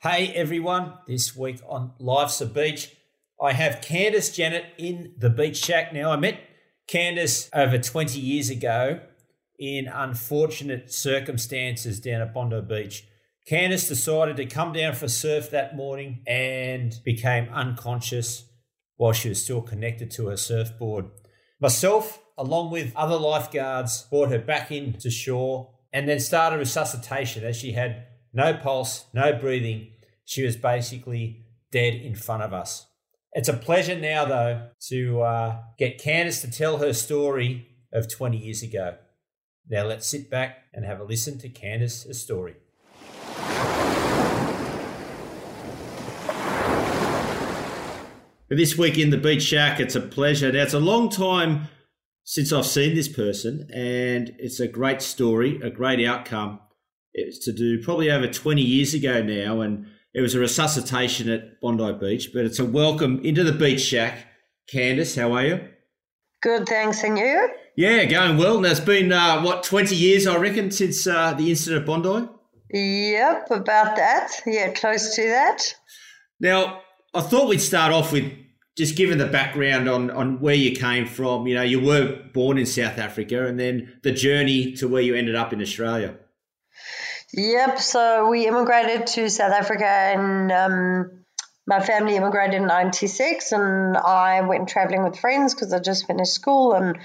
Hey everyone, this week on Life's a Beach, I have Candice Janet in the Beach Shack. Now, I met Candice over 20 years ago in unfortunate circumstances down at Bondi Beach. Candice decided to come down for surf that morning and became unconscious while she was still connected to her surfboard. Myself, along with other lifeguards, brought her back into shore and then started resuscitation as she had no pulse, no breathing. She was basically dead in front of us. It's a pleasure now, though, to uh, get Candice to tell her story of 20 years ago. Now let's sit back and have a listen to Candice's story. This week in the Beach Shack, it's a pleasure. Now, it's a long time since I've seen this person, and it's a great story, a great outcome. It's to do probably over 20 years ago now, and it was a resuscitation at Bondi Beach, but it's a welcome into the Beach Shack. Candice, how are you? Good, thanks. And you? Yeah, going well. Now, it's been, uh, what, 20 years, I reckon, since uh, the incident at Bondi? Yep, about that. Yeah, close to that. Now, I thought we'd start off with just giving the background on, on where you came from. You know, you were born in South Africa and then the journey to where you ended up in Australia. Yep, so we immigrated to South Africa and um, my family immigrated in 96 and I went traveling with friends because I just finished school and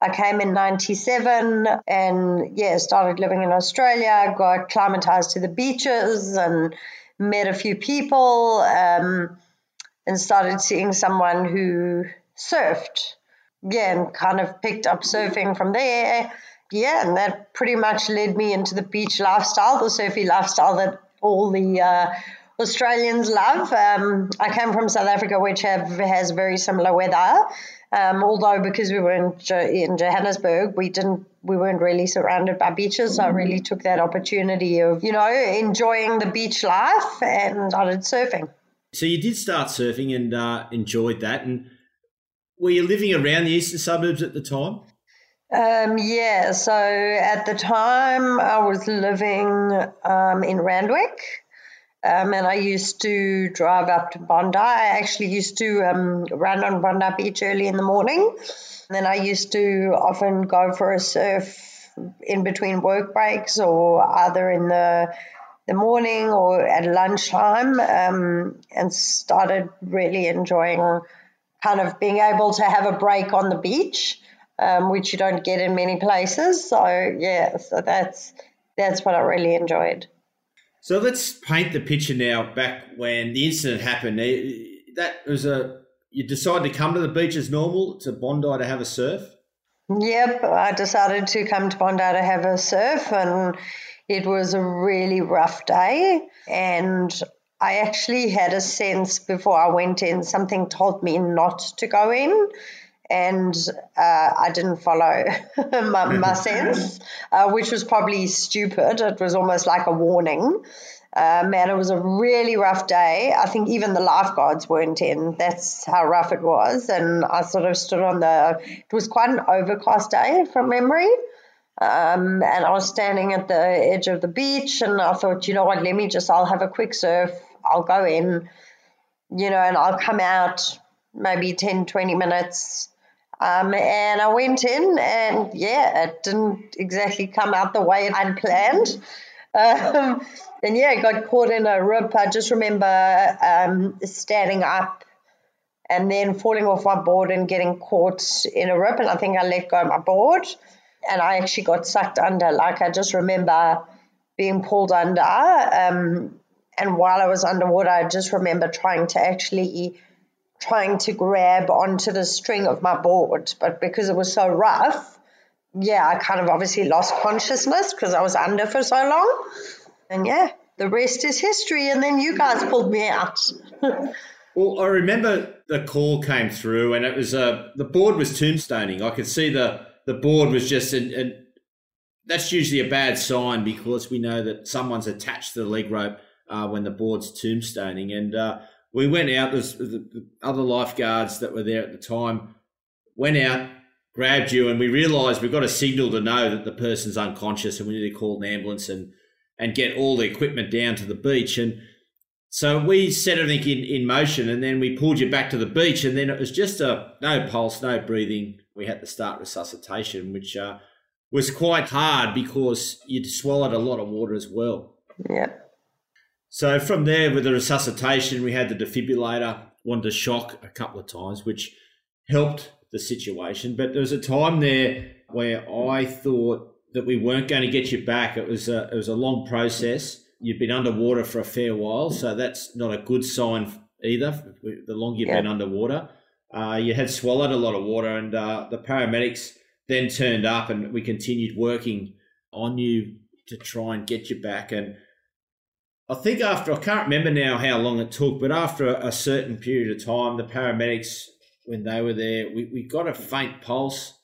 I came in 97 and yeah, started living in Australia, got climatized to the beaches and met a few people um, and started seeing someone who surfed. Yeah, and kind of picked up surfing from there. Yeah, and that pretty much led me into the beach lifestyle, the surfy lifestyle that all the uh, Australians love. Um, I came from South Africa, which have, has very similar weather. Um, although because we were in, in Johannesburg, we didn't we weren't really surrounded by beaches. So I really took that opportunity of you know enjoying the beach life and started surfing. So you did start surfing and uh, enjoyed that. And were you living around the eastern suburbs at the time? Um, yeah. So at the time, I was living um, in Randwick. Um, and I used to drive up to Bondi. I actually used to um, run on Bondi Beach early in the morning. And then I used to often go for a surf in between work breaks or either in the the morning or at lunchtime um, and started really enjoying kind of being able to have a break on the beach, um, which you don't get in many places. So yeah, so that's that's what I really enjoyed. So let's paint the picture now. Back when the incident happened, that was a you decided to come to the beach as normal to Bondi to have a surf. Yep, I decided to come to Bondi to have a surf, and it was a really rough day. And I actually had a sense before I went in, something told me not to go in and uh, I didn't follow my, my sense, uh, which was probably stupid. It was almost like a warning. Uh, man, it was a really rough day. I think even the lifeguards weren't in. That's how rough it was. And I sort of stood on the, it was quite an overcast day from memory. Um, and I was standing at the edge of the beach and I thought, you know what, let me just, I'll have a quick surf. I'll go in, you know, and I'll come out maybe 10, 20 minutes um, and I went in, and yeah, it didn't exactly come out the way I'd planned. Um, and yeah, I got caught in a rip. I just remember um, standing up and then falling off my board and getting caught in a rip. And I think I let go of my board and I actually got sucked under. Like I just remember being pulled under. Um, and while I was underwater, I just remember trying to actually trying to grab onto the string of my board, but because it was so rough, yeah, I kind of obviously lost consciousness because I was under for so long. And yeah, the rest is history. And then you guys pulled me out. well, I remember the call came through, and it was uh, the board was tombstoning. I could see the the board was just an, an that's usually a bad sign because we know that someone's attached to the leg rope uh, when the board's tombstoning. And uh, we went out. There's the, the other lifeguards that were there at the time went out, grabbed you, and we realised we've got a signal to know that the person's unconscious, and we need to call an ambulance and and get all the equipment down to the beach. And so we set everything in, in motion, and then we pulled you back to the beach, and then it was just a no pulse, no breathing. We had to start resuscitation, which uh, was quite hard because you'd swallowed a lot of water as well. Yeah. So from there, with the resuscitation, we had the defibrillator, wanted to shock a couple of times, which helped the situation. But there was a time there where I thought that we weren't going to get you back. It was a, it was a long process. You've been underwater for a fair while, so that's not a good sign either. The longer you've yeah. been underwater, uh, you had swallowed a lot of water, and uh, the paramedics then turned up, and we continued working on you to try and get you back. And I think after I can't remember now how long it took, but after a certain period of time, the paramedics when they were there, we, we got a faint pulse.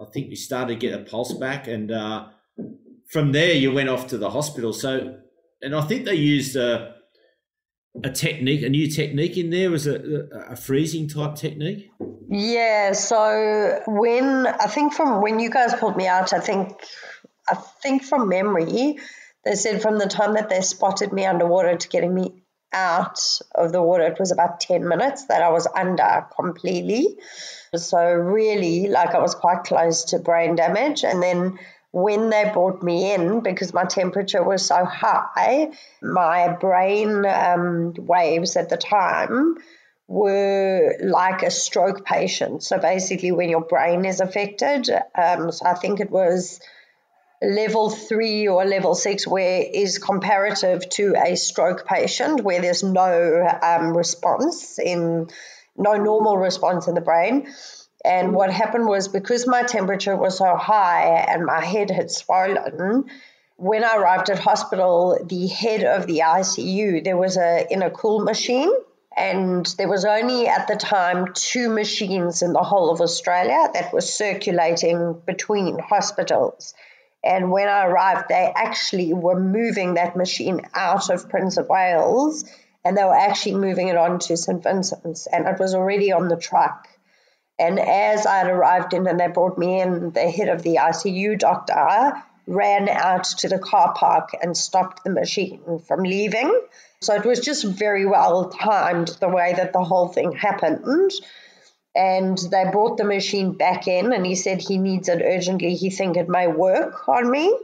I think we started to get a pulse back, and uh, from there you went off to the hospital. So, and I think they used a a technique, a new technique in there was a, a freezing type technique. Yeah. So when I think from when you guys pulled me out, I think I think from memory, they said from the time that they spotted me underwater to getting me out of the water, it was about 10 minutes that I was under completely. So, really, like I was quite close to brain damage. And then when they brought me in, because my temperature was so high, my brain um, waves at the time were like a stroke patient. So, basically, when your brain is affected, um, so I think it was level three or level six, where is comparative to a stroke patient, where there's no um, response in no normal response in the brain. And what happened was because my temperature was so high and my head had swollen, when I arrived at hospital, the head of the ICU, there was a in a cool machine. And there was only at the time two machines in the whole of Australia that were circulating between hospitals. And when I arrived, they actually were moving that machine out of Prince of Wales and they were actually moving it on to St. Vincent's and it was already on the truck. And as I had arrived in and they brought me in, the head of the ICU doctor ran out to the car park and stopped the machine from leaving. So it was just very well timed the way that the whole thing happened and they brought the machine back in and he said he needs it urgently. He think it may work on me.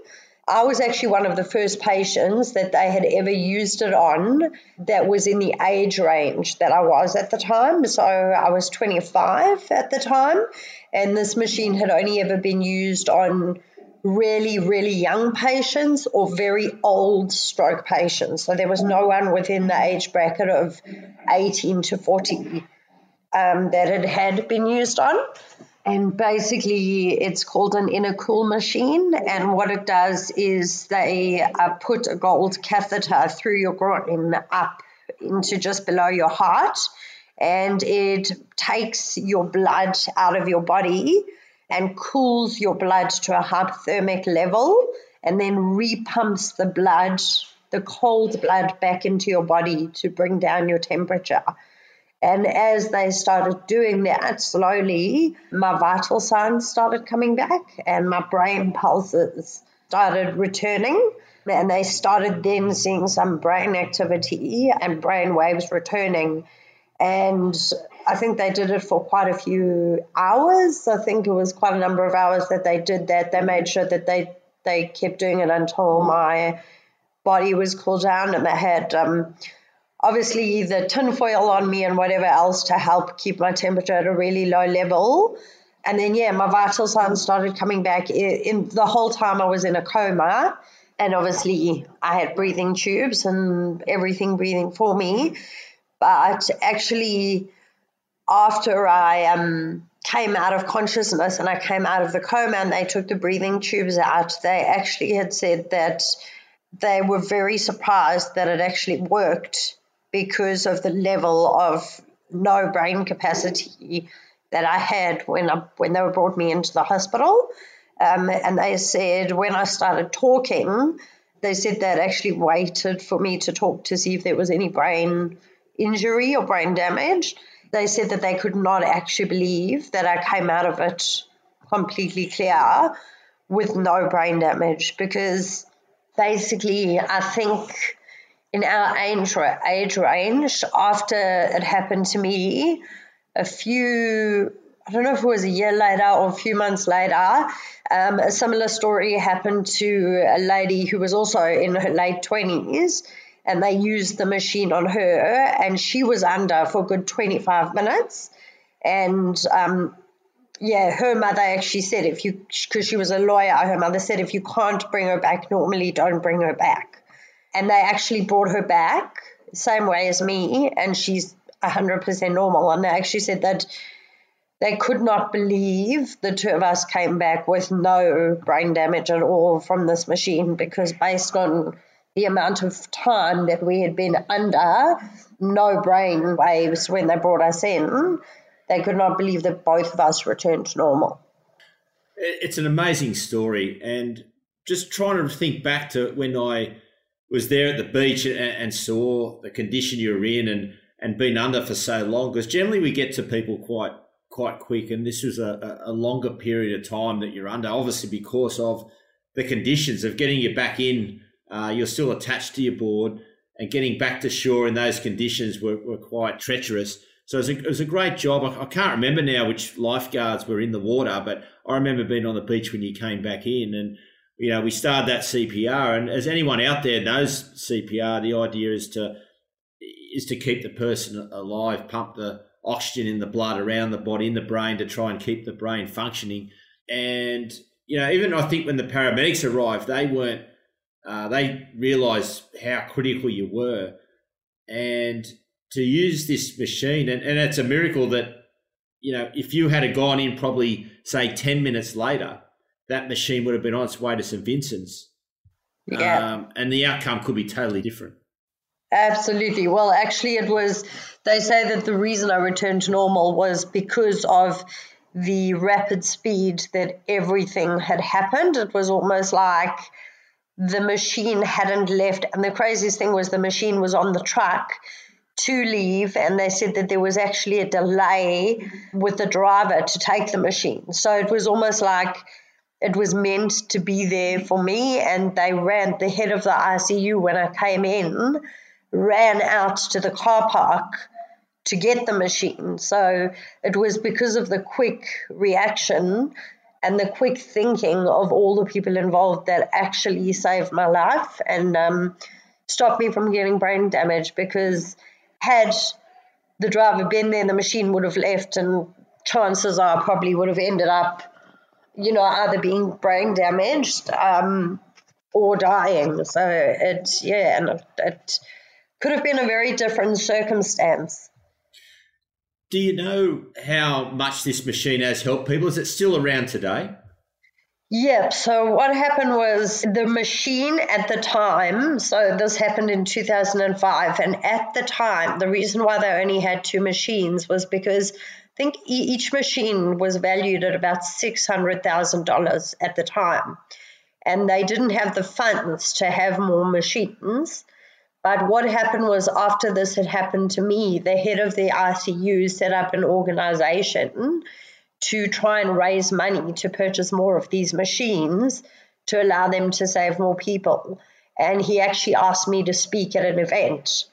I was actually one of the first patients that they had ever used it on that was in the age range that i was at the time. So i was 25 at the time and this machine had only ever been used on really really young patients or very old stroke patients. So there was no one within the age bracket of 18 to 40 um, that it had been used on. And basically, it's called an InnerCool machine. And what it does is they uh, put a gold catheter through your groin up into just below your heart. And it takes your blood out of your body and cools your blood to a hypothermic level and then repumps the blood, the cold blood, back into your body to bring down your temperature. And as they started doing that slowly, my vital signs started coming back and my brain pulses started returning. And they started then seeing some brain activity and brain waves returning. And I think they did it for quite a few hours. I think it was quite a number of hours that they did that. They made sure that they, they kept doing it until my body was cooled down and they had um, obviously the tinfoil on me and whatever else to help keep my temperature at a really low level. And then, yeah, my vital signs started coming back in, in the whole time I was in a coma. And obviously, I had breathing tubes and everything breathing for me. But actually, after I um, came out of consciousness and I came out of the coma and they took the breathing tubes out, they actually had said that they were very surprised that it actually worked because of the level of no brain capacity that I had when I, when they brought me into the hospital. Um, and they said when I started talking, they said they'd actually waited for me to talk to see if there was any brain injury or brain damage. They said that they could not actually believe that I came out of it completely clear with no brain damage because basically, I think in our age, age range, after it happened to me, a few, I don't know if it was a year later or a few months later, um, a similar story happened to a lady who was also in her late 20s, and they used the machine on her, and she was under for a good 25 minutes. And um, yeah, her mother actually said if you, because she was a lawyer, her mother said if you can't bring her back normally, don't bring her back. And they actually brought her back, same way as me, and she's 100% normal. And they actually said that they could not believe the two of us came back with no brain damage at all from this machine because, based on the amount of time that we had been under, no brain waves when they brought us in, they could not believe that both of us returned to normal. It's an amazing story. And just trying to think back to when I was there at the beach and, and saw the condition you were in and, and been under for so long, because generally we get to people quite quite quick. And this was a, a longer period of time that you're under, obviously because of the conditions of getting you back in. Uh, you're still attached to your board, and getting back to shore in those conditions were, were quite treacherous. So it was, a, it was a great job. I, I, can't remember now which lifeguards were in the water, but I remember being on the beach when you came back in. And, you know, we started that CPR. And as anyone out there knows CPR, the idea is to is to keep the person alive, pump the oxygen in the blood around the body, in the brain to try and keep the brain functioning. And, you know, even I think when the paramedics arrived, they weren't, uh, they realized how critical you were. And to use this machine, and, and it's a miracle that, you know, if you had gone in probably, say, 10 minutes later, that machine would have been on its way to St. Vincent's. Yeah. Um, and the outcome could be totally different. Absolutely. Well, actually, it was, they say that the reason I returned to normal was because of the rapid speed that everything had happened. It was almost like the machine hadn't left. And the craziest thing was the machine was on the truck to leave, and they said that there was actually a delay with the driver to take the machine. So it was almost like it was meant to be there for me, and they ran the head of the ICU when I came in ran out to the car park to get the machine. So it was because of the quick reaction and the quick thinking of all the people involved that actually saved my life and um, stopped me from getting brain damage because had the driver been there, the machine would have left, and chances are probably would have ended up, you know, either being brain damaged um, or dying. So it's, yeah, and it, it could have been a very different circumstance. Do you know how much this machine has helped people? Is it still around today? Yep. So what happened was the machine at the time, so this happened in 2005, and at the time, the reason why they only had two machines was because think each machine was valued at about $600,000 at the time. And they didn't have the funds to have more machines. But what happened was, after this had happened to me, the head of the ICU set up an organization to try and raise money to purchase more of these machines to allow them to save more people. And he actually asked me to speak at an event.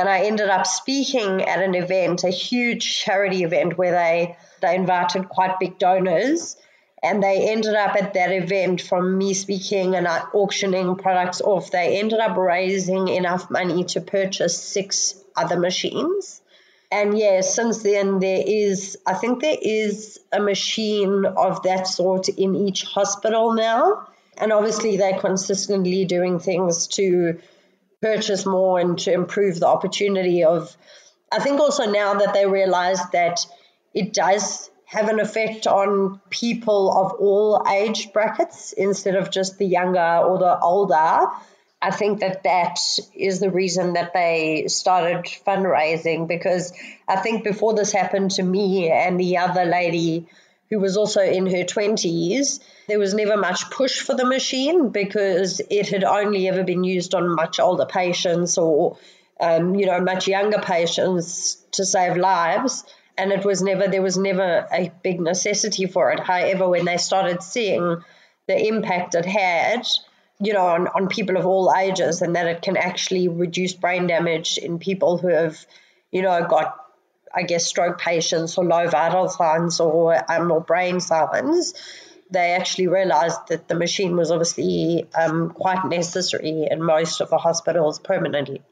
And I ended up speaking at an event, a huge charity event where they, they invited quite big donors. And they ended up at that event from me speaking and uh, auctioning products off. They ended up raising enough money to purchase six other machines. And yeah since then there is i think there is a machine of that sort in each hospital now. And obviously they're consistently doing things to purchase more and to improve the opportunity of i think also now that they realize that it does have an effect on people of all age brackets instead of just the younger or the older. I think that that is the reason that they started fundraising because I think before this happened to me and the other lady who was also in her 20s, there was never much push for the machine because it had only ever been used on much older patients or, um, you know, much younger patients to save lives. And it was never, there was never a big necessity for it. However, when they started seeing the impact it had, you know, on, on people of all ages and that it can actually reduce brain damage in people who have, you know, got I guess, stroke patients or low vital signs or, um, or brain signs, they actually realized that the machine was obviously um, quite necessary in most of the hospitals permanently.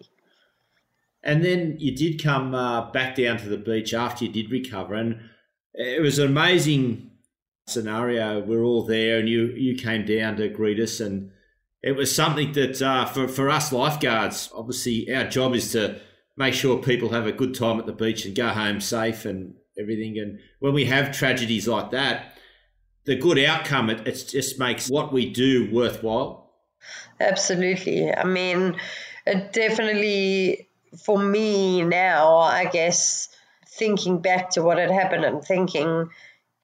And then you did come uh, back down to the beach after you did recover, and it was an amazing scenario. We're all there, and you you came down to greet us, and it was something that uh, for for us lifeguards, obviously our job is to make sure people have a good time at the beach and go home safe and everything. And when we have tragedies like that, the good outcome, it, it just makes what we do worthwhile. Absolutely. I mean, it definitely, for me now, I guess, thinking back to what had happened and thinking,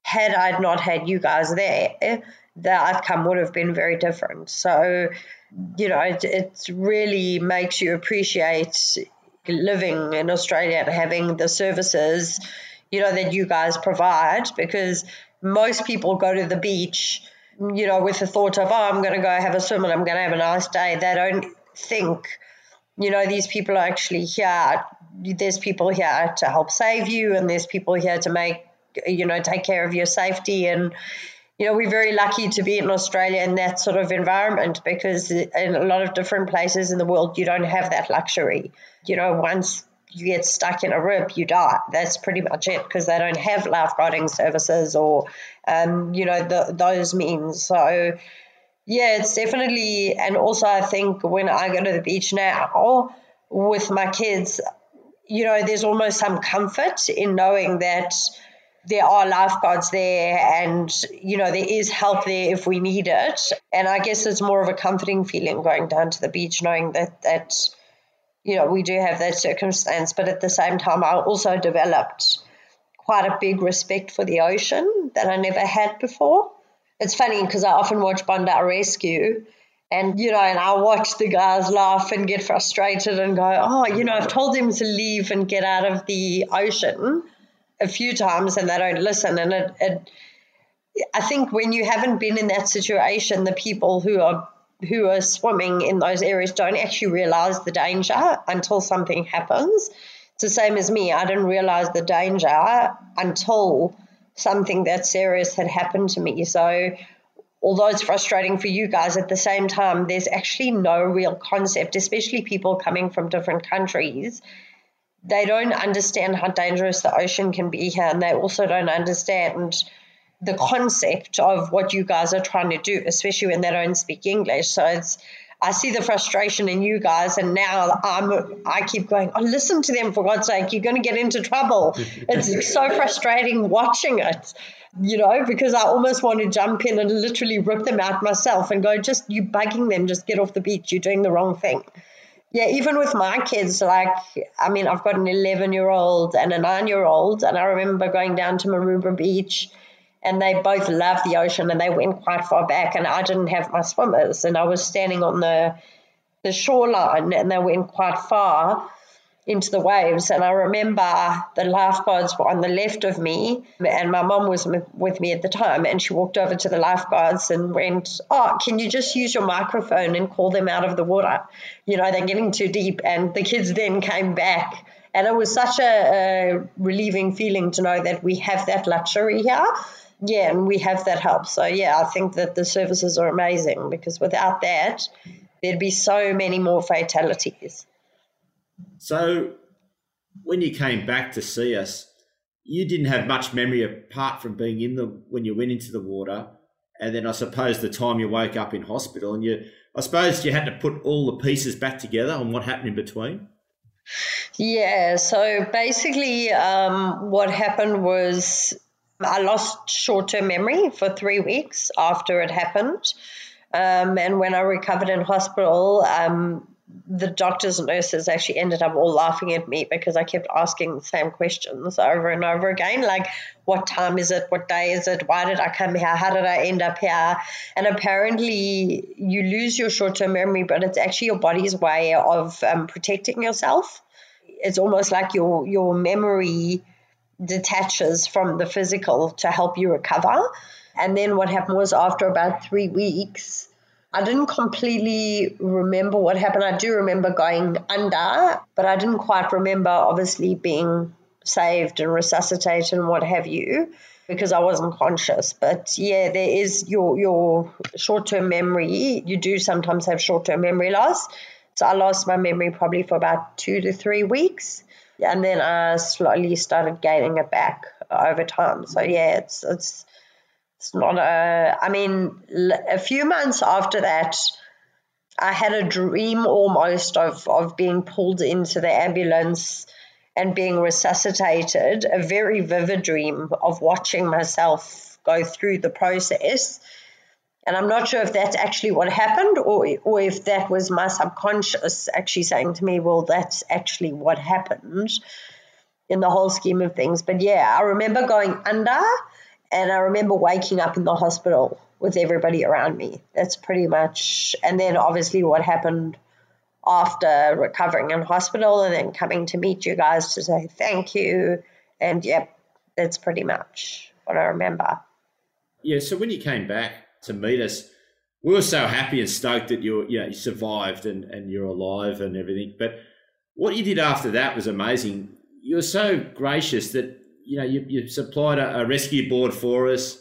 had I not had you guys there, the outcome would have been very different. So, you know, it, it really makes you appreciate living mm-hmm. in Australia and having the services, you know, that you guys provide because most people go to the beach, you know, with the thought of, oh, I'm going to go have a swim and I'm going to have a nice day. They don't think, you know, these people are actually here. There's people here to help save you, and there's people here to make, you know, take care of your safety. And, you know, we're very lucky to be in Australia in that sort of environment because in a lot of different places in the world, you don't have that luxury you know, once you get stuck in a rip, you die. That's pretty much it because they don't have lifeguarding services or, um, you know, the, those means. So, yeah, it's definitely, and also I think when I go to the beach now with my kids, you know, there's almost some comfort in knowing that there are lifeguards there and, you know, there is help there if we need it. And I guess it's more of a comforting feeling going down to the beach knowing that, that, you know, we do have that circumstance, but at the same time, I also developed quite a big respect for the ocean that I never had before. It's funny because I often watch Bondi Rescue and, you know, and I watch the guys laugh and get frustrated and go, oh, you know, I've told them to leave and get out of the ocean a few times and they don't listen. And it, it I think when you haven't been in that situation, the people who are who are swimming in those areas don't actually realize the danger until something happens. It's the same as me. I didn't realize the danger until something that serious had happened to me. So, although it's frustrating for you guys, at the same time, there's actually no real concept, especially people coming from different countries. They don't understand how dangerous the ocean can be here, and they also don't understand the concept of what you guys are trying to do, especially when they don't speak English. So it's I see the frustration in you guys, and now I'm I keep going. Oh, listen to them for God's sake! You're going to get into trouble. it's so frustrating watching it, you know, because I almost want to jump in and literally rip them out myself and go, just you bugging them, just get off the beach. You're doing the wrong thing. Yeah, even with my kids, like I mean, I've got an 11 year old and a nine year old, and I remember going down to Maroubra Beach and they both loved the ocean and they went quite far back and I didn't have my swimmers and I was standing on the the shoreline and they went quite far into the waves and I remember the lifeguards were on the left of me and my mom was with me at the time and she walked over to the lifeguards and went oh can you just use your microphone and call them out of the water you know they're getting too deep and the kids then came back and it was such a, a relieving feeling to know that we have that luxury here yeah, and we have that help. So yeah, I think that the services are amazing because without that, there'd be so many more fatalities. So when you came back to see us, you didn't have much memory apart from being in the when you went into the water, and then I suppose the time you woke up in hospital, and you I suppose you had to put all the pieces back together on what happened in between. Yeah, so basically, um, what happened was I lost short term memory for three weeks after it happened. Um, and when I recovered in hospital, um, the doctors and nurses actually ended up all laughing at me because I kept asking the same questions over and over again. Like, what time is it? What day is it? Why did I come here? How did I end up here? And apparently, you lose your short term memory, but it's actually your body's way of um, protecting yourself. It's almost like your, your memory detaches from the physical to help you recover. And then what happened was after about three weeks, I didn't completely remember what happened. I do remember going under, but I didn't quite remember obviously being saved and resuscitated and what have you because I wasn't conscious. But yeah, there is your your short term memory. You do sometimes have short term memory loss. So I lost my memory probably for about two to three weeks. And then I slowly started gaining it back over time. So yeah, it's it's it's not a, I mean, a few months after that, I had a dream almost of, of being pulled into the ambulance and being resuscitated, a very vivid dream of watching myself go through the process. And I'm not sure if that's actually what happened or, or if that was my subconscious actually saying to me, well, that's actually what happened in the whole scheme of things. But yeah, I remember going under and I remember waking up in the hospital with everybody around me. That's pretty much, and then obviously what happened after recovering in hospital and then coming to meet you guys to say thank you. And yep, that's pretty much what I remember. Yeah, so when you came back to meet us, we were so happy and stoked that you you, know, you survived and, and you're alive and everything. But what you did after that was amazing. You were so gracious that you know, you, you supplied a, a, rescue board for us.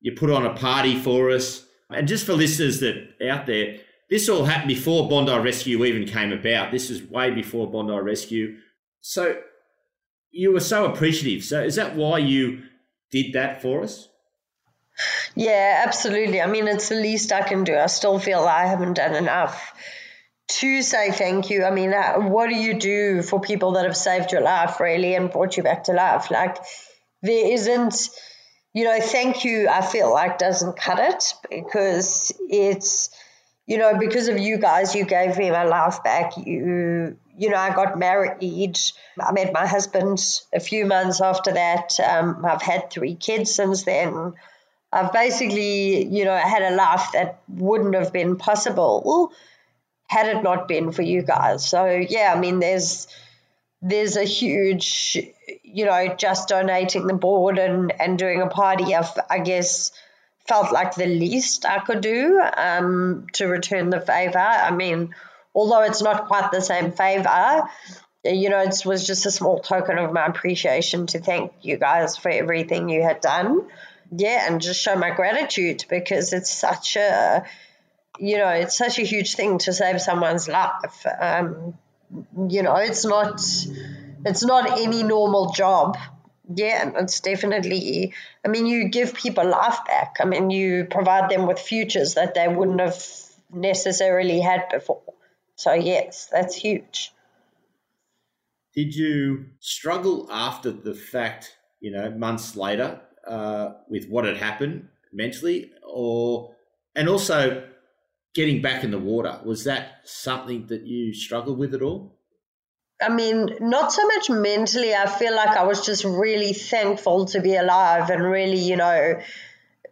You put on a party for us. And just for listeners that out there, this all happened before Bondi Rescue even came about. This is way before Bondi Rescue. So you were so appreciative. So is that why you did that for us? Yeah, absolutely. I mean, it's the least I can do. I still feel I haven't done enough to say thank you. I mean, uh, what do you do for people that have saved your life, really, and brought you back to life? Like, there isn't, you know, thank you, I feel like doesn't cut it because it's, you know, because of you guys, you gave me my life back. You, you know, I got married. I met my husband a few months after that. Um, I've had three kids since then. I've basically, you know, had a life that wouldn't have been possible had it not been for you guys. So yeah, I mean, there's there's a huge, you know, just donating the board and and doing a party. I've, I guess felt like the least I could do um, to return the favor. I mean, although it's not quite the same favor, you know, it was just a small token of my appreciation to thank you guys for everything you had done. Yeah, and just show my gratitude because it's such a you know, it's such a huge thing to save someone's life. Um, you know, it's not it's not any normal job. Yeah, it's definitely. I mean, you give people life back. I mean, you provide them with futures that they wouldn't have necessarily had before. So yes, that's huge. Did you struggle after the fact? You know, months later, uh, with what had happened mentally, or and also getting back in the water was that something that you struggled with at all I mean, not so much mentally. I feel like I was just really thankful to be alive and really, you know,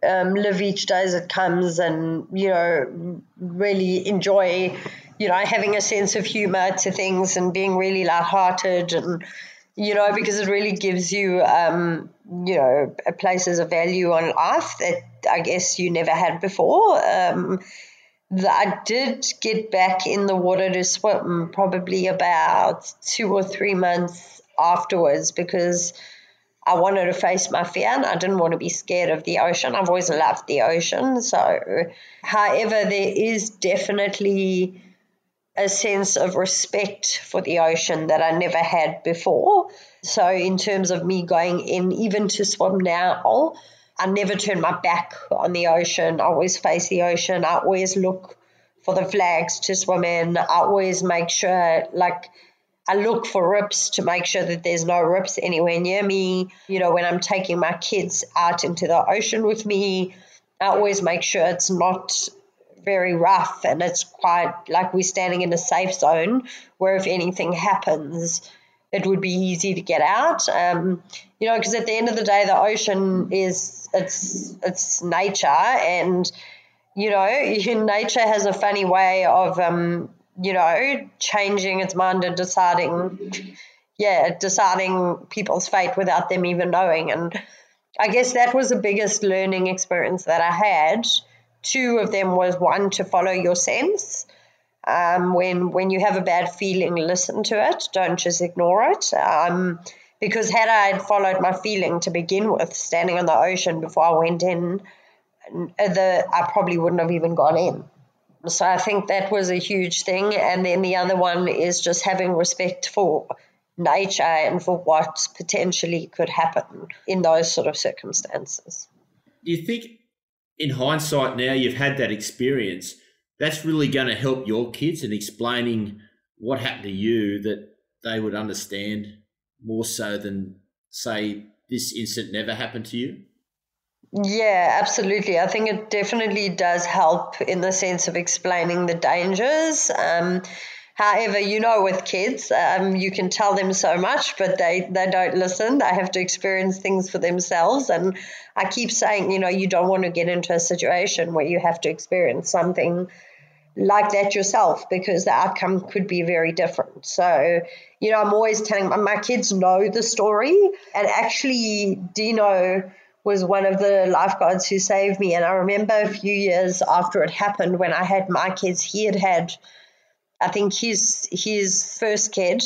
um, live each day as it comes and, you know, really enjoy, you know, having a sense of humor to things and being really lighthearted and, you know, because it really gives you, um, you know, places of value on life that I guess you never had before. Um, I did get back in the water to swim probably about two or three months afterwards because I wanted to face my fear and I didn't want to be scared of the ocean. I've always loved the ocean. So, however, there is definitely a sense of respect for the ocean that I never had before. So, in terms of me going in, even to swim now, I never turn my back on the ocean. I always face the ocean. I always look for the flags to swim in. I always make sure, like, I look for rips to make sure that there's no rips anywhere near me. You know, when I'm taking my kids out into the ocean with me, I always make sure it's not very rough and it's quite like we're standing in a safe zone where if anything happens, it would be easy to get out. Um, you know, because at the end of the day, the ocean is it's it's nature, and you know, nature has a funny way of um, you know changing its mind and deciding, yeah, deciding people's fate without them even knowing. And I guess that was the biggest learning experience that I had. Two of them was one to follow your sense um, when when you have a bad feeling, listen to it. Don't just ignore it. Um, because had I followed my feeling to begin with, standing on the ocean before I went in, uh, the I probably wouldn't have even gone in. So I think that was a huge thing. And then the other one is just having respect for nature and for what potentially could happen in those sort of circumstances. Do you think, in hindsight, now you've had that experience that's really going to help your kids in explaining what happened to you that they would understand more so than say this incident never happened to you? Yeah absolutely. I think it definitely does help in the sense of explaining the dangers. Um, however you know with kids um, you can tell them so much but they, they don't listen. They have to experience things for themselves. And i keep saying you know you don't want to get into a situation where you have to experience something like that yourself because the outcome could be very different. So, you know, I'm always telling my kids know the story. And actually, Dino was one of the lifeguards who saved me. And I remember a few years after it happened, when I had my kids, he had had, I think, his his first kid.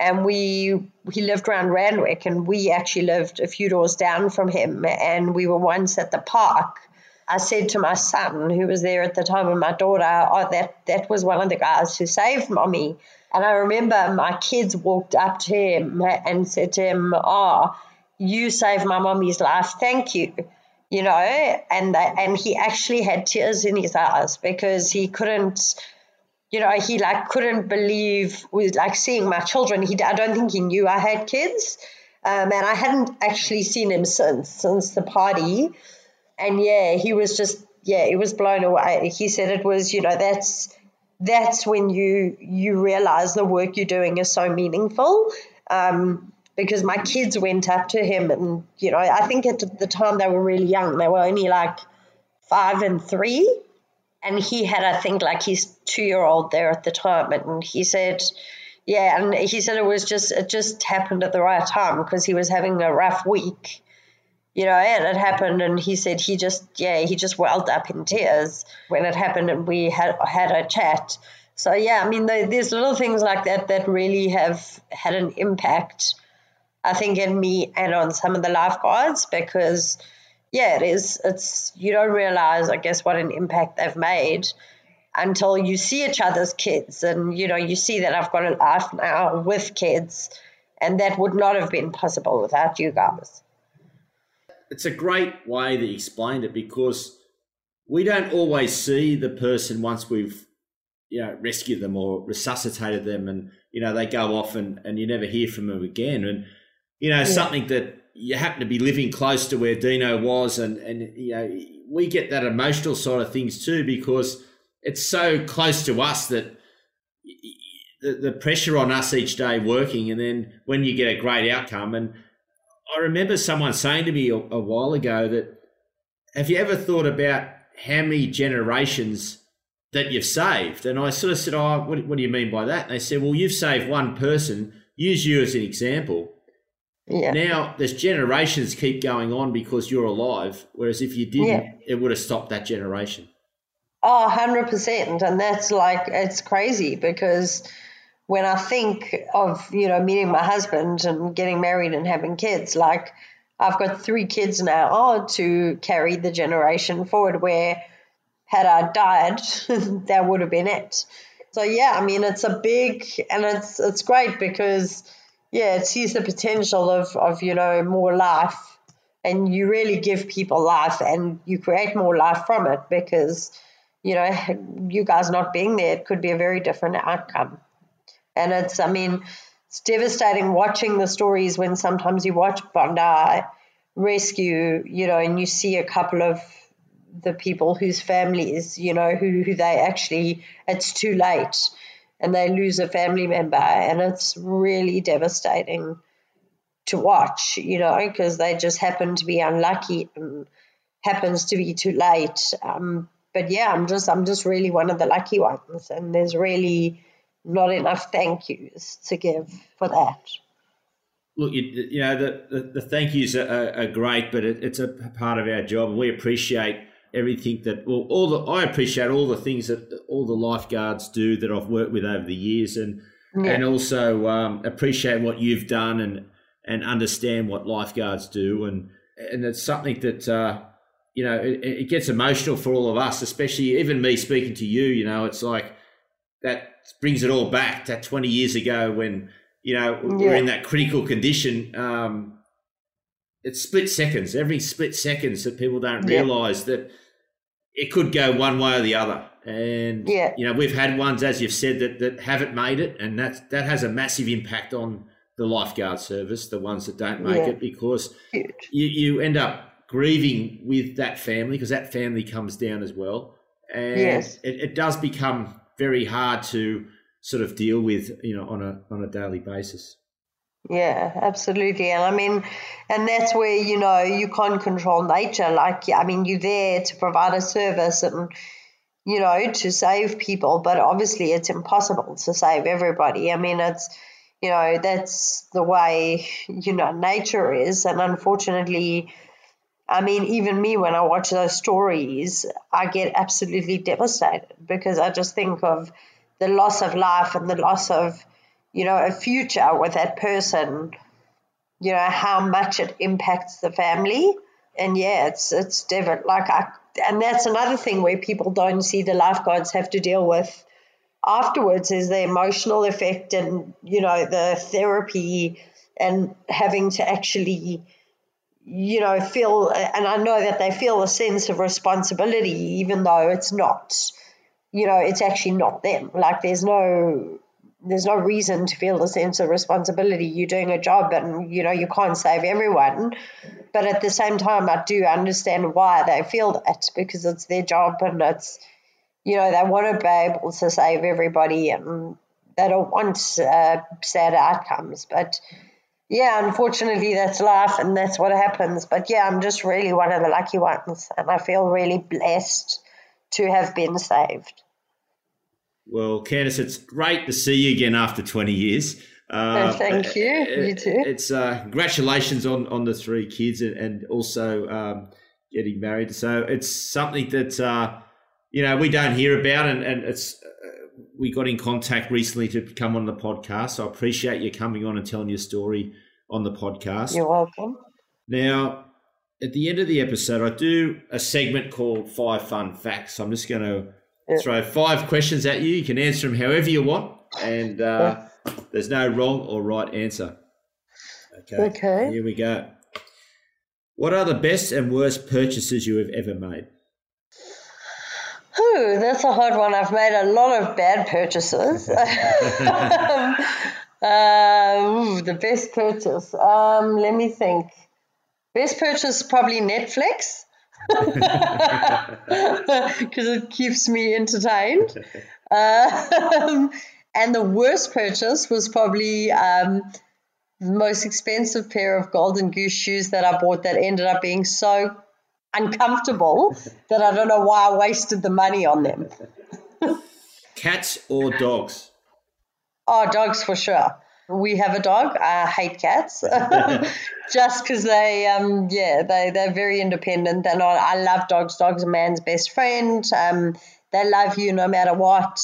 And we he lived around Randwick, and we actually lived a few doors down from him. And we were once at the park I said to my son, who was there at the time, and my daughter, oh, that, that was one of the guys who saved mommy. And I remember my kids walked up to him and said to him, Oh, you saved my mommy's life. Thank you. You know, and and he actually had tears in his eyes because he couldn't, you know, he like couldn't believe with like seeing my children. He I don't think he knew I had kids, um, and I hadn't actually seen him since since the party and yeah, he was just yeah, he was blown away. He said it was, you know, that's that's when you you realize the work you're doing is so meaningful. Um, because my kids went up to him and you know, I think at the time they were really young. They were only like five and three. And he had, I think, like his two year old there at the time. And he said, yeah, and he said it was just, it just happened at the right time because he was having a rough week you know, and it happened, and he said he just, yeah, he just welled up in tears when it happened, and we had had a chat. So yeah, I mean, there's little things like that that really have had an impact, I think, in me and on some of the lifeguards because, yeah, it is. It's you don't realize, I guess, what an impact they've made until you see each other's kids, and you know, you see that I've got a life now with kids, and that would not have been possible without you guys it's a great way that you explained it because we don't always see the person once we've you know rescued them or resuscitated them and you know they go off and, and you never hear from them again and you know yeah. something that you happen to be living close to where Dino was and and you know we get that emotional side of things too because it's so close to us that the, the pressure on us each day working and then when you get a great outcome and I remember someone saying to me a, a while ago that have you ever thought about how many generations that you've saved? And I sort of said, Oh, what, what do you mean by that? And they said, Well, you've saved one person, use you as an example. Yeah. Now there's generations keep going on because you're alive, whereas if you didn't, yeah. it would have stopped that generation. Oh, 100%. And that's like, it's crazy because when I think of, you know, meeting my husband and getting married and having kids, like I've got three kids now to carry the generation forward where had I died, that would have been it. So yeah, I mean it's a big and it's it's great because yeah, it sees the potential of, of, you know, more life and you really give people life and you create more life from it because, you know, you guys not being there, it could be a very different outcome. And it's, I mean, it's devastating watching the stories when sometimes you watch Bondi rescue, you know, and you see a couple of the people whose families, you know, who, who they actually, it's too late and they lose a family member. And it's really devastating to watch, you know, because they just happen to be unlucky and happens to be too late. Um, but yeah, I'm just I'm just really one of the lucky ones, and there's really not enough thank yous to give for that. Look, you, you know the, the, the thank yous are, are great, but it, it's a part of our job. We appreciate everything that well, all the I appreciate all the things that all the lifeguards do that I've worked with over the years, and yeah. and also um, appreciate what you've done and and understand what lifeguards do, and and it's something that uh, you know it, it, gets emotional for all of us, especially even me speaking to you. You know, it's like that brings it all back to 20 years ago when you know yeah. we're in that critical condition. Um, it's split seconds. Every split seconds that people don't realise yeah. that it could go one way or the other. And yeah. you know, we've had ones, as you've said, that that haven't made it, and that that has a massive impact on the lifeguard service. The ones that don't make yeah. it because you, you end up grieving with that family because that family comes down as well, and yes. it, it does become very hard to sort of deal with, you know, on a on a daily basis. Yeah, absolutely. And I mean, and that's where, you know, you can't control nature. Like, I mean, you're there to provide a service and, you know, to save people, but obviously it's impossible to save everybody. I mean, it's, you know, that's the way, you know, nature is. And unfortunately, I mean, even me, when I watch those stories, I get absolutely devastated because I just think of the loss of life and the loss of, you know, a future with that person, you know, how much it impacts the family. And yeah, it's it's different. Like I, and that's another thing where people don't see the lifeguards have to deal with afterwards is the emotional effect and you know the therapy and having to actually you know feel and I know that they feel a sense of responsibility even though it's not you know it's actually not them like there's no there's no reason to feel a sense of responsibility. You're doing a job and you know you can't save everyone. But at the same time I do understand why they feel that because it's their job and it's you know, they want to be able to save everybody and they don't want uh, sad outcomes. But yeah, unfortunately, that's life and that's what happens. But yeah, I'm just really one of the lucky ones and I feel really blessed to have been saved. Well, Candice, it's great to see you again after 20 years. Uh, thank you. You too. It's uh, congratulations on, on the three kids and, and also um, getting married. So it's something that, uh, you know, we don't hear about and, and it's, uh, we got in contact recently to come on the podcast. So I appreciate you coming on and telling your story on the podcast. You're welcome. Now, at the end of the episode, I do a segment called Five Fun Facts. I'm just going to throw five questions at you. You can answer them however you want, and uh, there's no wrong or right answer. Okay. Okay. Here we go. What are the best and worst purchases you have ever made? Ooh, that's a hard one. I've made a lot of bad purchases. um, uh, the best purchase. Um, let me think. Best purchase probably Netflix because it keeps me entertained. Um, and the worst purchase was probably um, the most expensive pair of Golden Goose shoes that I bought that ended up being so uncomfortable that I don't know why I wasted the money on them. Cats or dogs? Oh, dogs for sure. We have a dog. I hate cats, just because they, um, yeah, they they're very independent. They're not. I love dogs. Dogs are man's best friend. Um, they love you no matter what.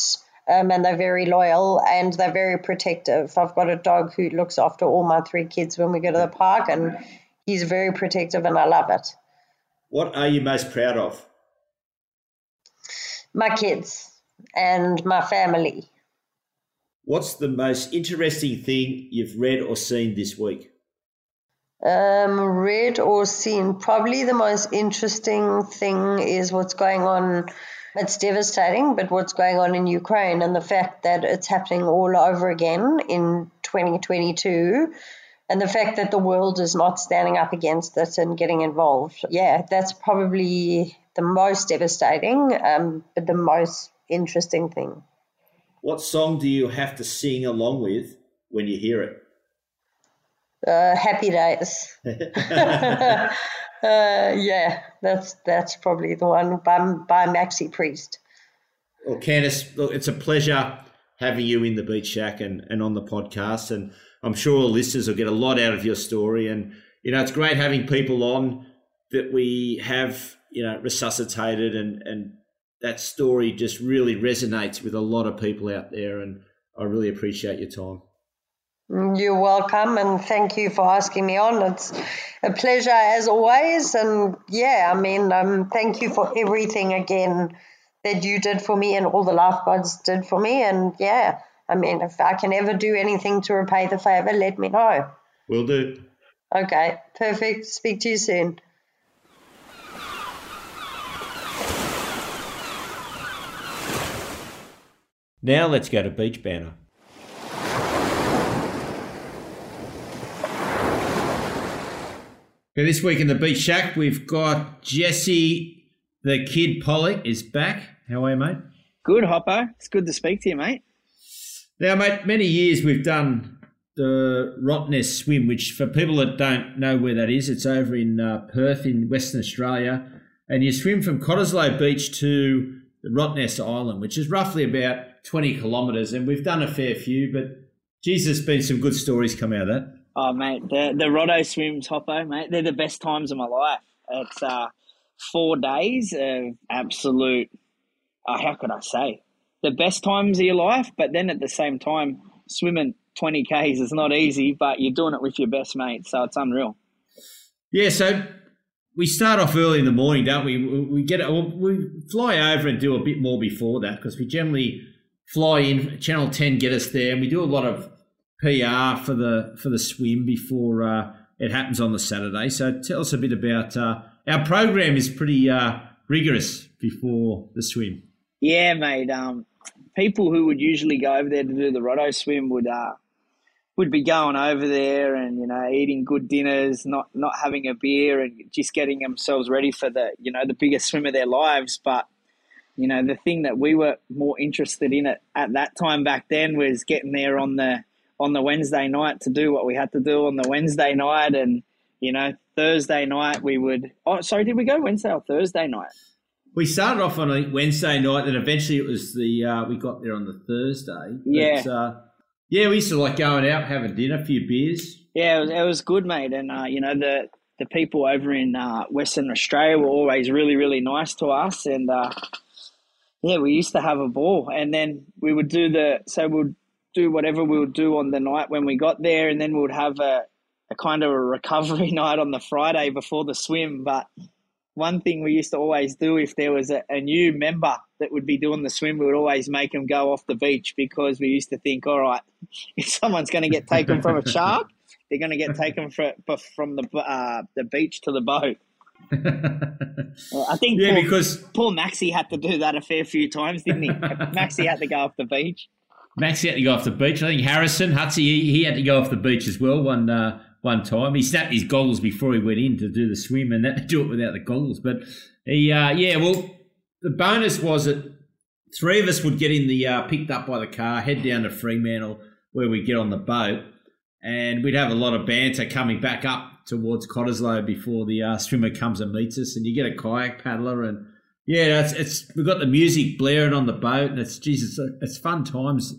Um, and they're very loyal and they're very protective. I've got a dog who looks after all my three kids when we go to the park, and he's very protective, and I love it. What are you most proud of? My kids and my family. What's the most interesting thing you've read or seen this week? Um, read or seen. Probably the most interesting thing is what's going on. It's devastating, but what's going on in Ukraine and the fact that it's happening all over again in 2022 and the fact that the world is not standing up against it and getting involved. Yeah, that's probably the most devastating, um, but the most interesting thing. What song do you have to sing along with when you hear it? Uh, happy days. uh, yeah, that's that's probably the one by by Maxi Priest. Well, Candice, look, it's a pleasure having you in the Beach Shack and, and on the podcast, and I'm sure listeners will get a lot out of your story. And you know, it's great having people on that we have you know resuscitated, and and that story just really resonates with a lot of people out there. And I really appreciate your time. You're welcome, and thank you for asking me on. It's a pleasure as always, and yeah, I mean, um, thank you for everything again that you did for me and all the lifeguards did for me, and yeah, I mean, if I can ever do anything to repay the favor, let me know. Will do. Okay, perfect. Speak to you soon. Now let's go to Beach Banner. Okay, this week in the Beach Shack, we've got Jesse, the kid Polock, is back. How are you, mate? Good, Hopper. It's good to speak to you, mate. Now, mate, many years we've done the Rottnest swim, which for people that don't know where that is, it's over in uh, Perth in Western Australia. And you swim from Cottesloe Beach to the Rottnest Island, which is roughly about 20 kilometres. And we've done a fair few, but Jesus, been some good stories come out of that. Oh, mate, the the Rotto swims, Hoppo, mate, they're the best times of my life. It's uh, four days of absolute. Uh, how could I say? The best times of your life, but then at the same time, swimming 20 Ks is not easy, but you're doing it with your best mate, so it's unreal. Yeah, so we start off early in the morning, don't we? We get we fly over and do a bit more before that because we generally fly in. Channel 10 get us there, and we do a lot of PR for the for the swim before uh, it happens on the Saturday. So tell us a bit about uh, our program. Is pretty uh, rigorous before the swim. Yeah, mate. Um, people who would usually go over there to do the Rotto swim would uh, would be going over there and you know eating good dinners, not not having a beer, and just getting themselves ready for the you know the biggest swim of their lives. But you know the thing that we were more interested in at, at that time back then was getting there on the on the Wednesday night to do what we had to do on the Wednesday night, and you know Thursday night we would. Oh, sorry, did we go Wednesday or Thursday night? We started off on a Wednesday night, and eventually it was the uh, we got there on the Thursday. Yeah, but, uh, yeah, we used to like going out, having dinner, a few beers. Yeah, it was, it was good, mate, and uh, you know the the people over in uh, Western Australia were always really really nice to us, and uh, yeah, we used to have a ball, and then we would do the so we'd do whatever we would do on the night when we got there, and then we would have a, a kind of a recovery night on the Friday before the swim. But one thing we used to always do if there was a, a, new member that would be doing the swim, we would always make them go off the beach because we used to think, all right, if someone's going to get taken from a shark, they're going to get taken from, from the uh, the beach to the boat. well, I think yeah, poor, because poor Maxi had to do that a fair few times, didn't he? Maxi had to go off the beach. Maxi had to go off the beach. I think Harrison Hutsy he, he had to go off the beach as well one uh, one time. He snapped his goggles before he went in to do the swim, and that to do it without the goggles. But he, uh, yeah, well, the bonus was that three of us would get in the uh, picked up by the car, head down to Fremantle where we get on the boat, and we'd have a lot of banter coming back up towards Cottesloe before the uh, swimmer comes and meets us, and you get a kayak paddler and yeah, it's, it's we've got the music blaring on the boat, and it's Jesus, it's fun times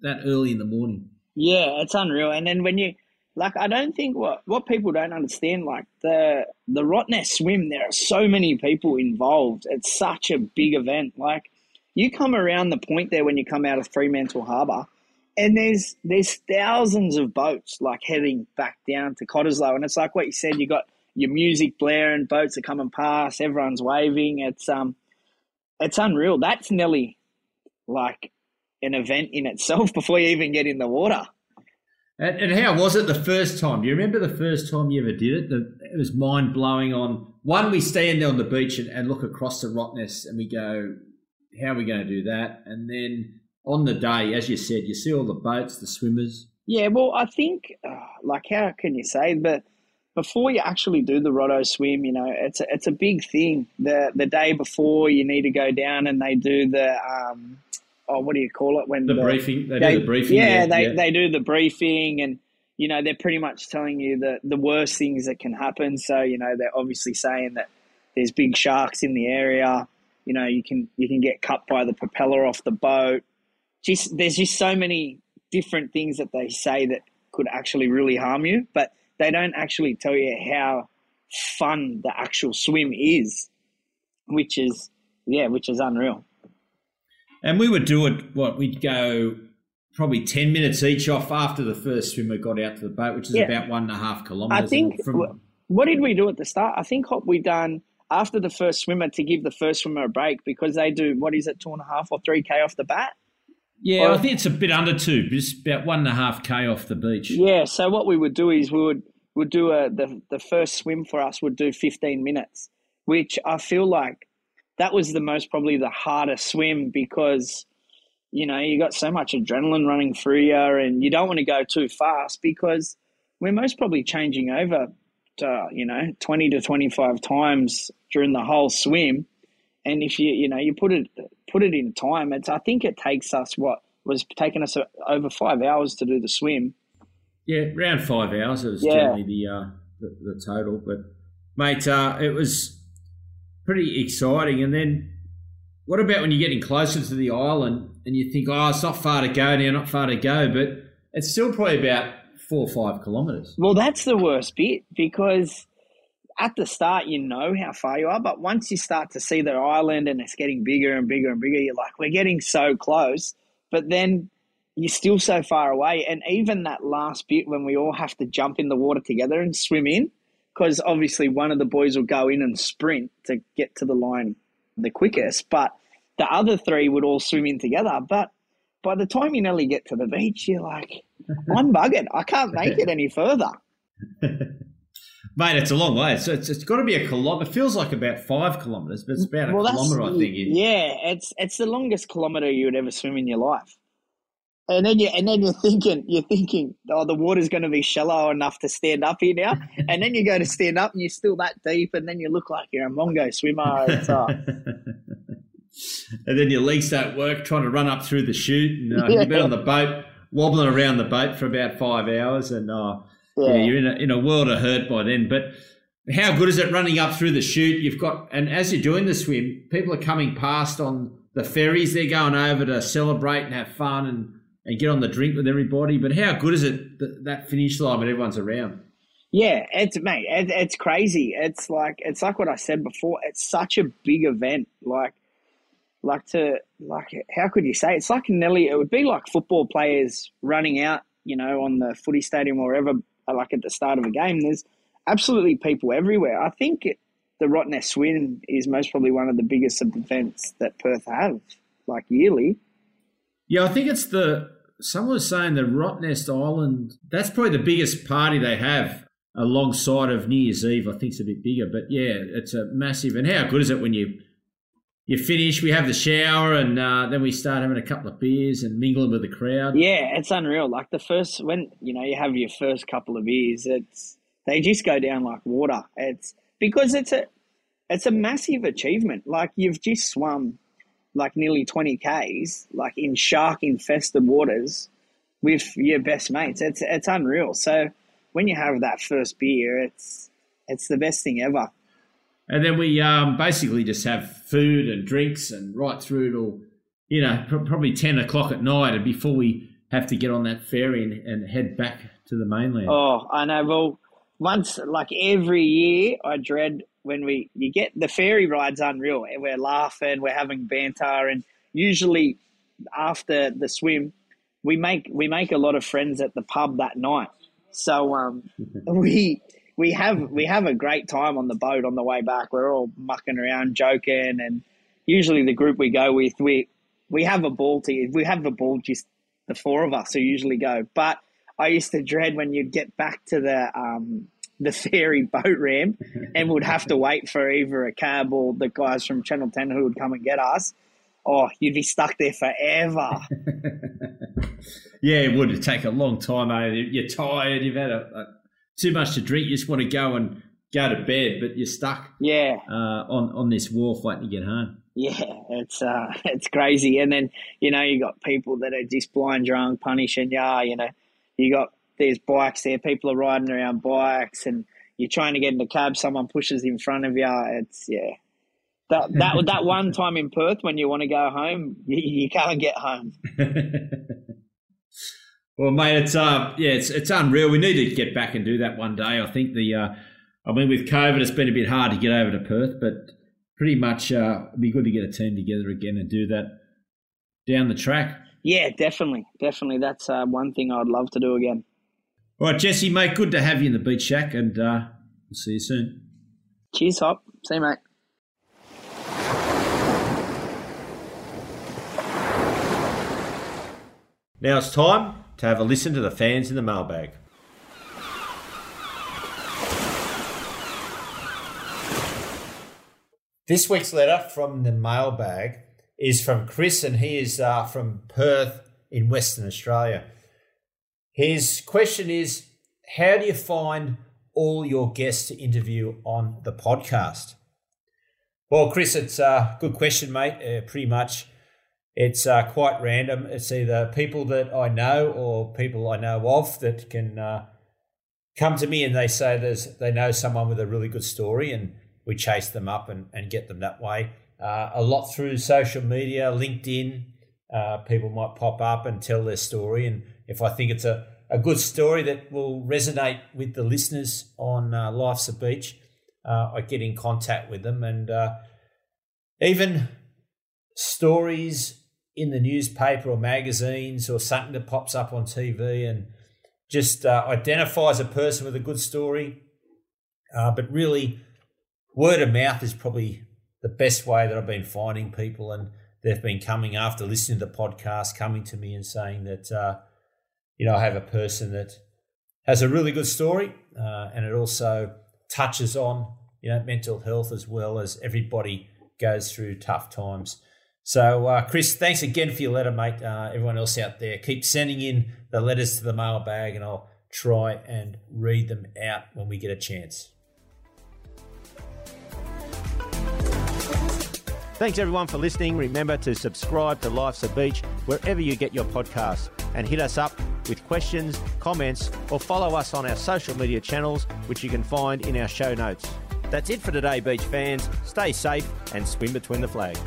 that early in the morning. Yeah, it's unreal. And then when you like, I don't think what what people don't understand, like the the Rottnest swim, there are so many people involved. It's such a big event. Like you come around the point there when you come out of Fremantle Harbour, and there's there's thousands of boats like heading back down to Cottesloe, and it's like what you said. You got your music blaring, boats are coming past, everyone's waving. It's um, it's unreal. That's nearly like an event in itself before you even get in the water. And, and, how was it the first time? Do you remember the first time you ever did it? The, it was mind blowing. On one, we stand there on the beach and, and, look across the Rottnest, and we go, "How are we going to do that?" And then on the day, as you said, you see all the boats, the swimmers. Yeah, well, I think, uh, like, how can you say? But before you actually do the Rotto swim, you know, it's a, it's a big thing. The the day before, you need to go down and they do the um, oh, what do you call it when the, the briefing? They, they, do the briefing. Yeah, yeah, they, yeah. they do the briefing, and you know they're pretty much telling you the the worst things that can happen. So you know they're obviously saying that there's big sharks in the area. You know you can you can get cut by the propeller off the boat. Just there's just so many different things that they say that could actually really harm you, but they don't actually tell you how fun the actual swim is, which is yeah, which is unreal. And we would do it, what, we'd go probably 10 minutes each off after the first swimmer got out to the boat, which is yeah. about one and a half kilometres. I think, from, what did we do at the start? I think what we done after the first swimmer to give the first swimmer a break because they do, what is it, two and a half or three K off the bat? Yeah, or, I think it's a bit under two, just about one and a half K off the beach. Yeah, so what we would do is we would, would do a, the, the first swim for us would do 15 minutes, which I feel like that was the most probably the hardest swim because you know you got so much adrenaline running through you and you don't want to go too fast because we're most probably changing over to you know 20 to 25 times during the whole swim. And if you you know you put it put it in time it's i think it takes us what was taking us over five hours to do the swim. Yeah around five hours it was yeah. generally the, uh, the, the total. But mate uh, it was pretty exciting. And then what about when you're getting closer to the island and you think, oh, it's not far to go now, not far to go, but it's still probably about four or five kilometres. Well, that's the worst bit because at the start you know how far you are, but once you start to see the island and it's getting bigger and bigger and bigger, you're like, we're getting so close. But then you're still so far away. And even that last bit when we all have to jump in the water together and swim in, because obviously one of the boys will go in and sprint to get to the line the quickest, but the other three would all swim in together. But by the time you nearly get to the beach, you're like, I'm buggered. I can't make it any further. Mate, it's a long way. So it's, it's got to be a kilometre. It feels like about five kilometres, but it's about a well, kilometre, I think. Yeah, it's it's the longest kilometre you would ever swim in your life. And then you and then you're thinking you're thinking, oh, the water's going to be shallow enough to stand up here now. and then you go to stand up and you're still that deep, and then you look like you're a mongo swimmer. Uh... and then your legs don't work trying to run up through the chute, and uh, yeah. you've been on the boat wobbling around the boat for about five hours, and uh, yeah. yeah, you're in a, in a world of hurt by then. But how good is it running up through the chute? You've got, and as you're doing the swim, people are coming past on the ferries. They're going over to celebrate and have fun and and get on the drink with everybody. But how good is it that, that finish line when everyone's around? Yeah, it's mate, it, it's crazy. It's like it's like what I said before. It's such a big event. Like, like to like how could you say? It's like Nelly. It would be like football players running out, you know, on the footy stadium or wherever. Like at the start of a game, there's absolutely people everywhere. I think the Rottnest Swim is most probably one of the biggest events that Perth have, like yearly. Yeah, I think it's the someone was saying the Rottnest Island, that's probably the biggest party they have alongside of New Year's Eve. I think it's a bit bigger, but yeah, it's a massive. And how good is it when you you finish, we have the shower, and uh, then we start having a couple of beers and mingling with the crowd. Yeah, it's unreal. Like the first when you know you have your first couple of beers, it's they just go down like water. It's because it's a it's a massive achievement. Like you've just swum like nearly 20 Ks, like in shark infested waters with your best mates. It's, it's unreal. So when you have that first beer, it's, it's the best thing ever. And then we um, basically just have food and drinks and right through till, you know, probably 10 o'clock at night and before we have to get on that ferry and, and head back to the mainland. Oh, I know. Well, once, like every year, I dread when we you get the ferry ride's unreal. And we're laughing, we're having banter, and usually after the swim, we make we make a lot of friends at the pub that night. So um, we we have we have a great time on the boat on the way back. We're all mucking around, joking, and usually the group we go with we we have a ball to we have a ball just the four of us who usually go. But I used to dread when you'd get back to the um, the ferry boat ramp and would have to wait for either a cab or the guys from Channel 10 who would come and get us. Oh, you'd be stuck there forever. yeah, it would take a long time. Eh? You're tired. You've had a, a, too much to drink. You just want to go and go to bed, but you're stuck. Yeah. Uh, on on this wharf waiting to get home. Yeah, it's uh, it's crazy. And then you know you got people that are just blind drunk, punishing you. You know, you got there's bikes there. People are riding around bikes, and you're trying to get in the cab. Someone pushes in front of you. It's yeah. That that that one time in Perth when you want to go home, you, you can't get home. well, mate, it's uh yeah, it's it's unreal. We need to get back and do that one day. I think the uh, I mean with COVID, it's been a bit hard to get over to Perth, but pretty much uh, it'd be good to get a team together again and do that down the track. Yeah, definitely, definitely. That's uh, one thing I'd love to do again. All right, Jesse, mate, good to have you in the Beach Shack, and uh, we'll see you soon. Cheers, Hop. See you, mate. Now it's time to have a listen to the fans in the mailbag. This week's letter from the mailbag is from Chris, and he is uh, from Perth in Western Australia. His question is How do you find all your guests to interview on the podcast? Well, Chris, it's a good question, mate. Uh, pretty much, it's uh, quite random. It's either people that I know or people I know of that can uh, come to me and they say there's they know someone with a really good story, and we chase them up and, and get them that way. Uh, a lot through social media, LinkedIn. Uh, people might pop up and tell their story, and if I think it's a, a good story that will resonate with the listeners on uh, Life's a Beach, uh, I get in contact with them. And uh, even stories in the newspaper or magazines or something that pops up on TV and just uh, identifies a person with a good story. Uh, but really, word of mouth is probably the best way that I've been finding people. And they've been coming after listening to the podcast, coming to me and saying that, uh, you know, I have a person that has a really good story, uh, and it also touches on you know mental health as well as everybody goes through tough times. So, uh, Chris, thanks again for your letter, mate. Uh, everyone else out there, keep sending in the letters to the mailbag, and I'll try and read them out when we get a chance. Thanks everyone for listening. Remember to subscribe to Life's a Beach wherever you get your podcasts and hit us up with questions, comments, or follow us on our social media channels, which you can find in our show notes. That's it for today, beach fans. Stay safe and swim between the flags.